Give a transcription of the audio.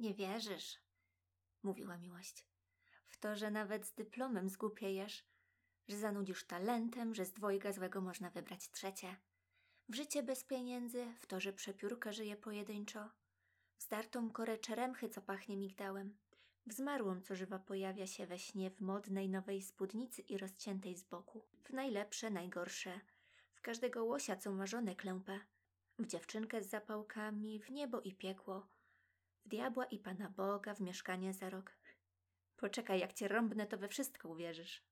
Nie wierzysz, mówiła miłość. W to, że nawet z dyplomem zgłupiejesz, że zanudzisz talentem, że z dwojga złego można wybrać trzecie. W życie bez pieniędzy, w to, że przepiórka żyje pojedynczo. W startą korę czeremchy, co pachnie migdałem. W zmarłą, co żywa pojawia się we śnie w modnej nowej spódnicy i rozciętej z boku. W najlepsze, najgorsze. W każdego łosia, co marzone klępę. W dziewczynkę z zapałkami, w niebo i piekło. W diabła i Pana Boga, w mieszkanie za rok. Poczekaj, jak cię rąbnę, to we wszystko uwierzysz.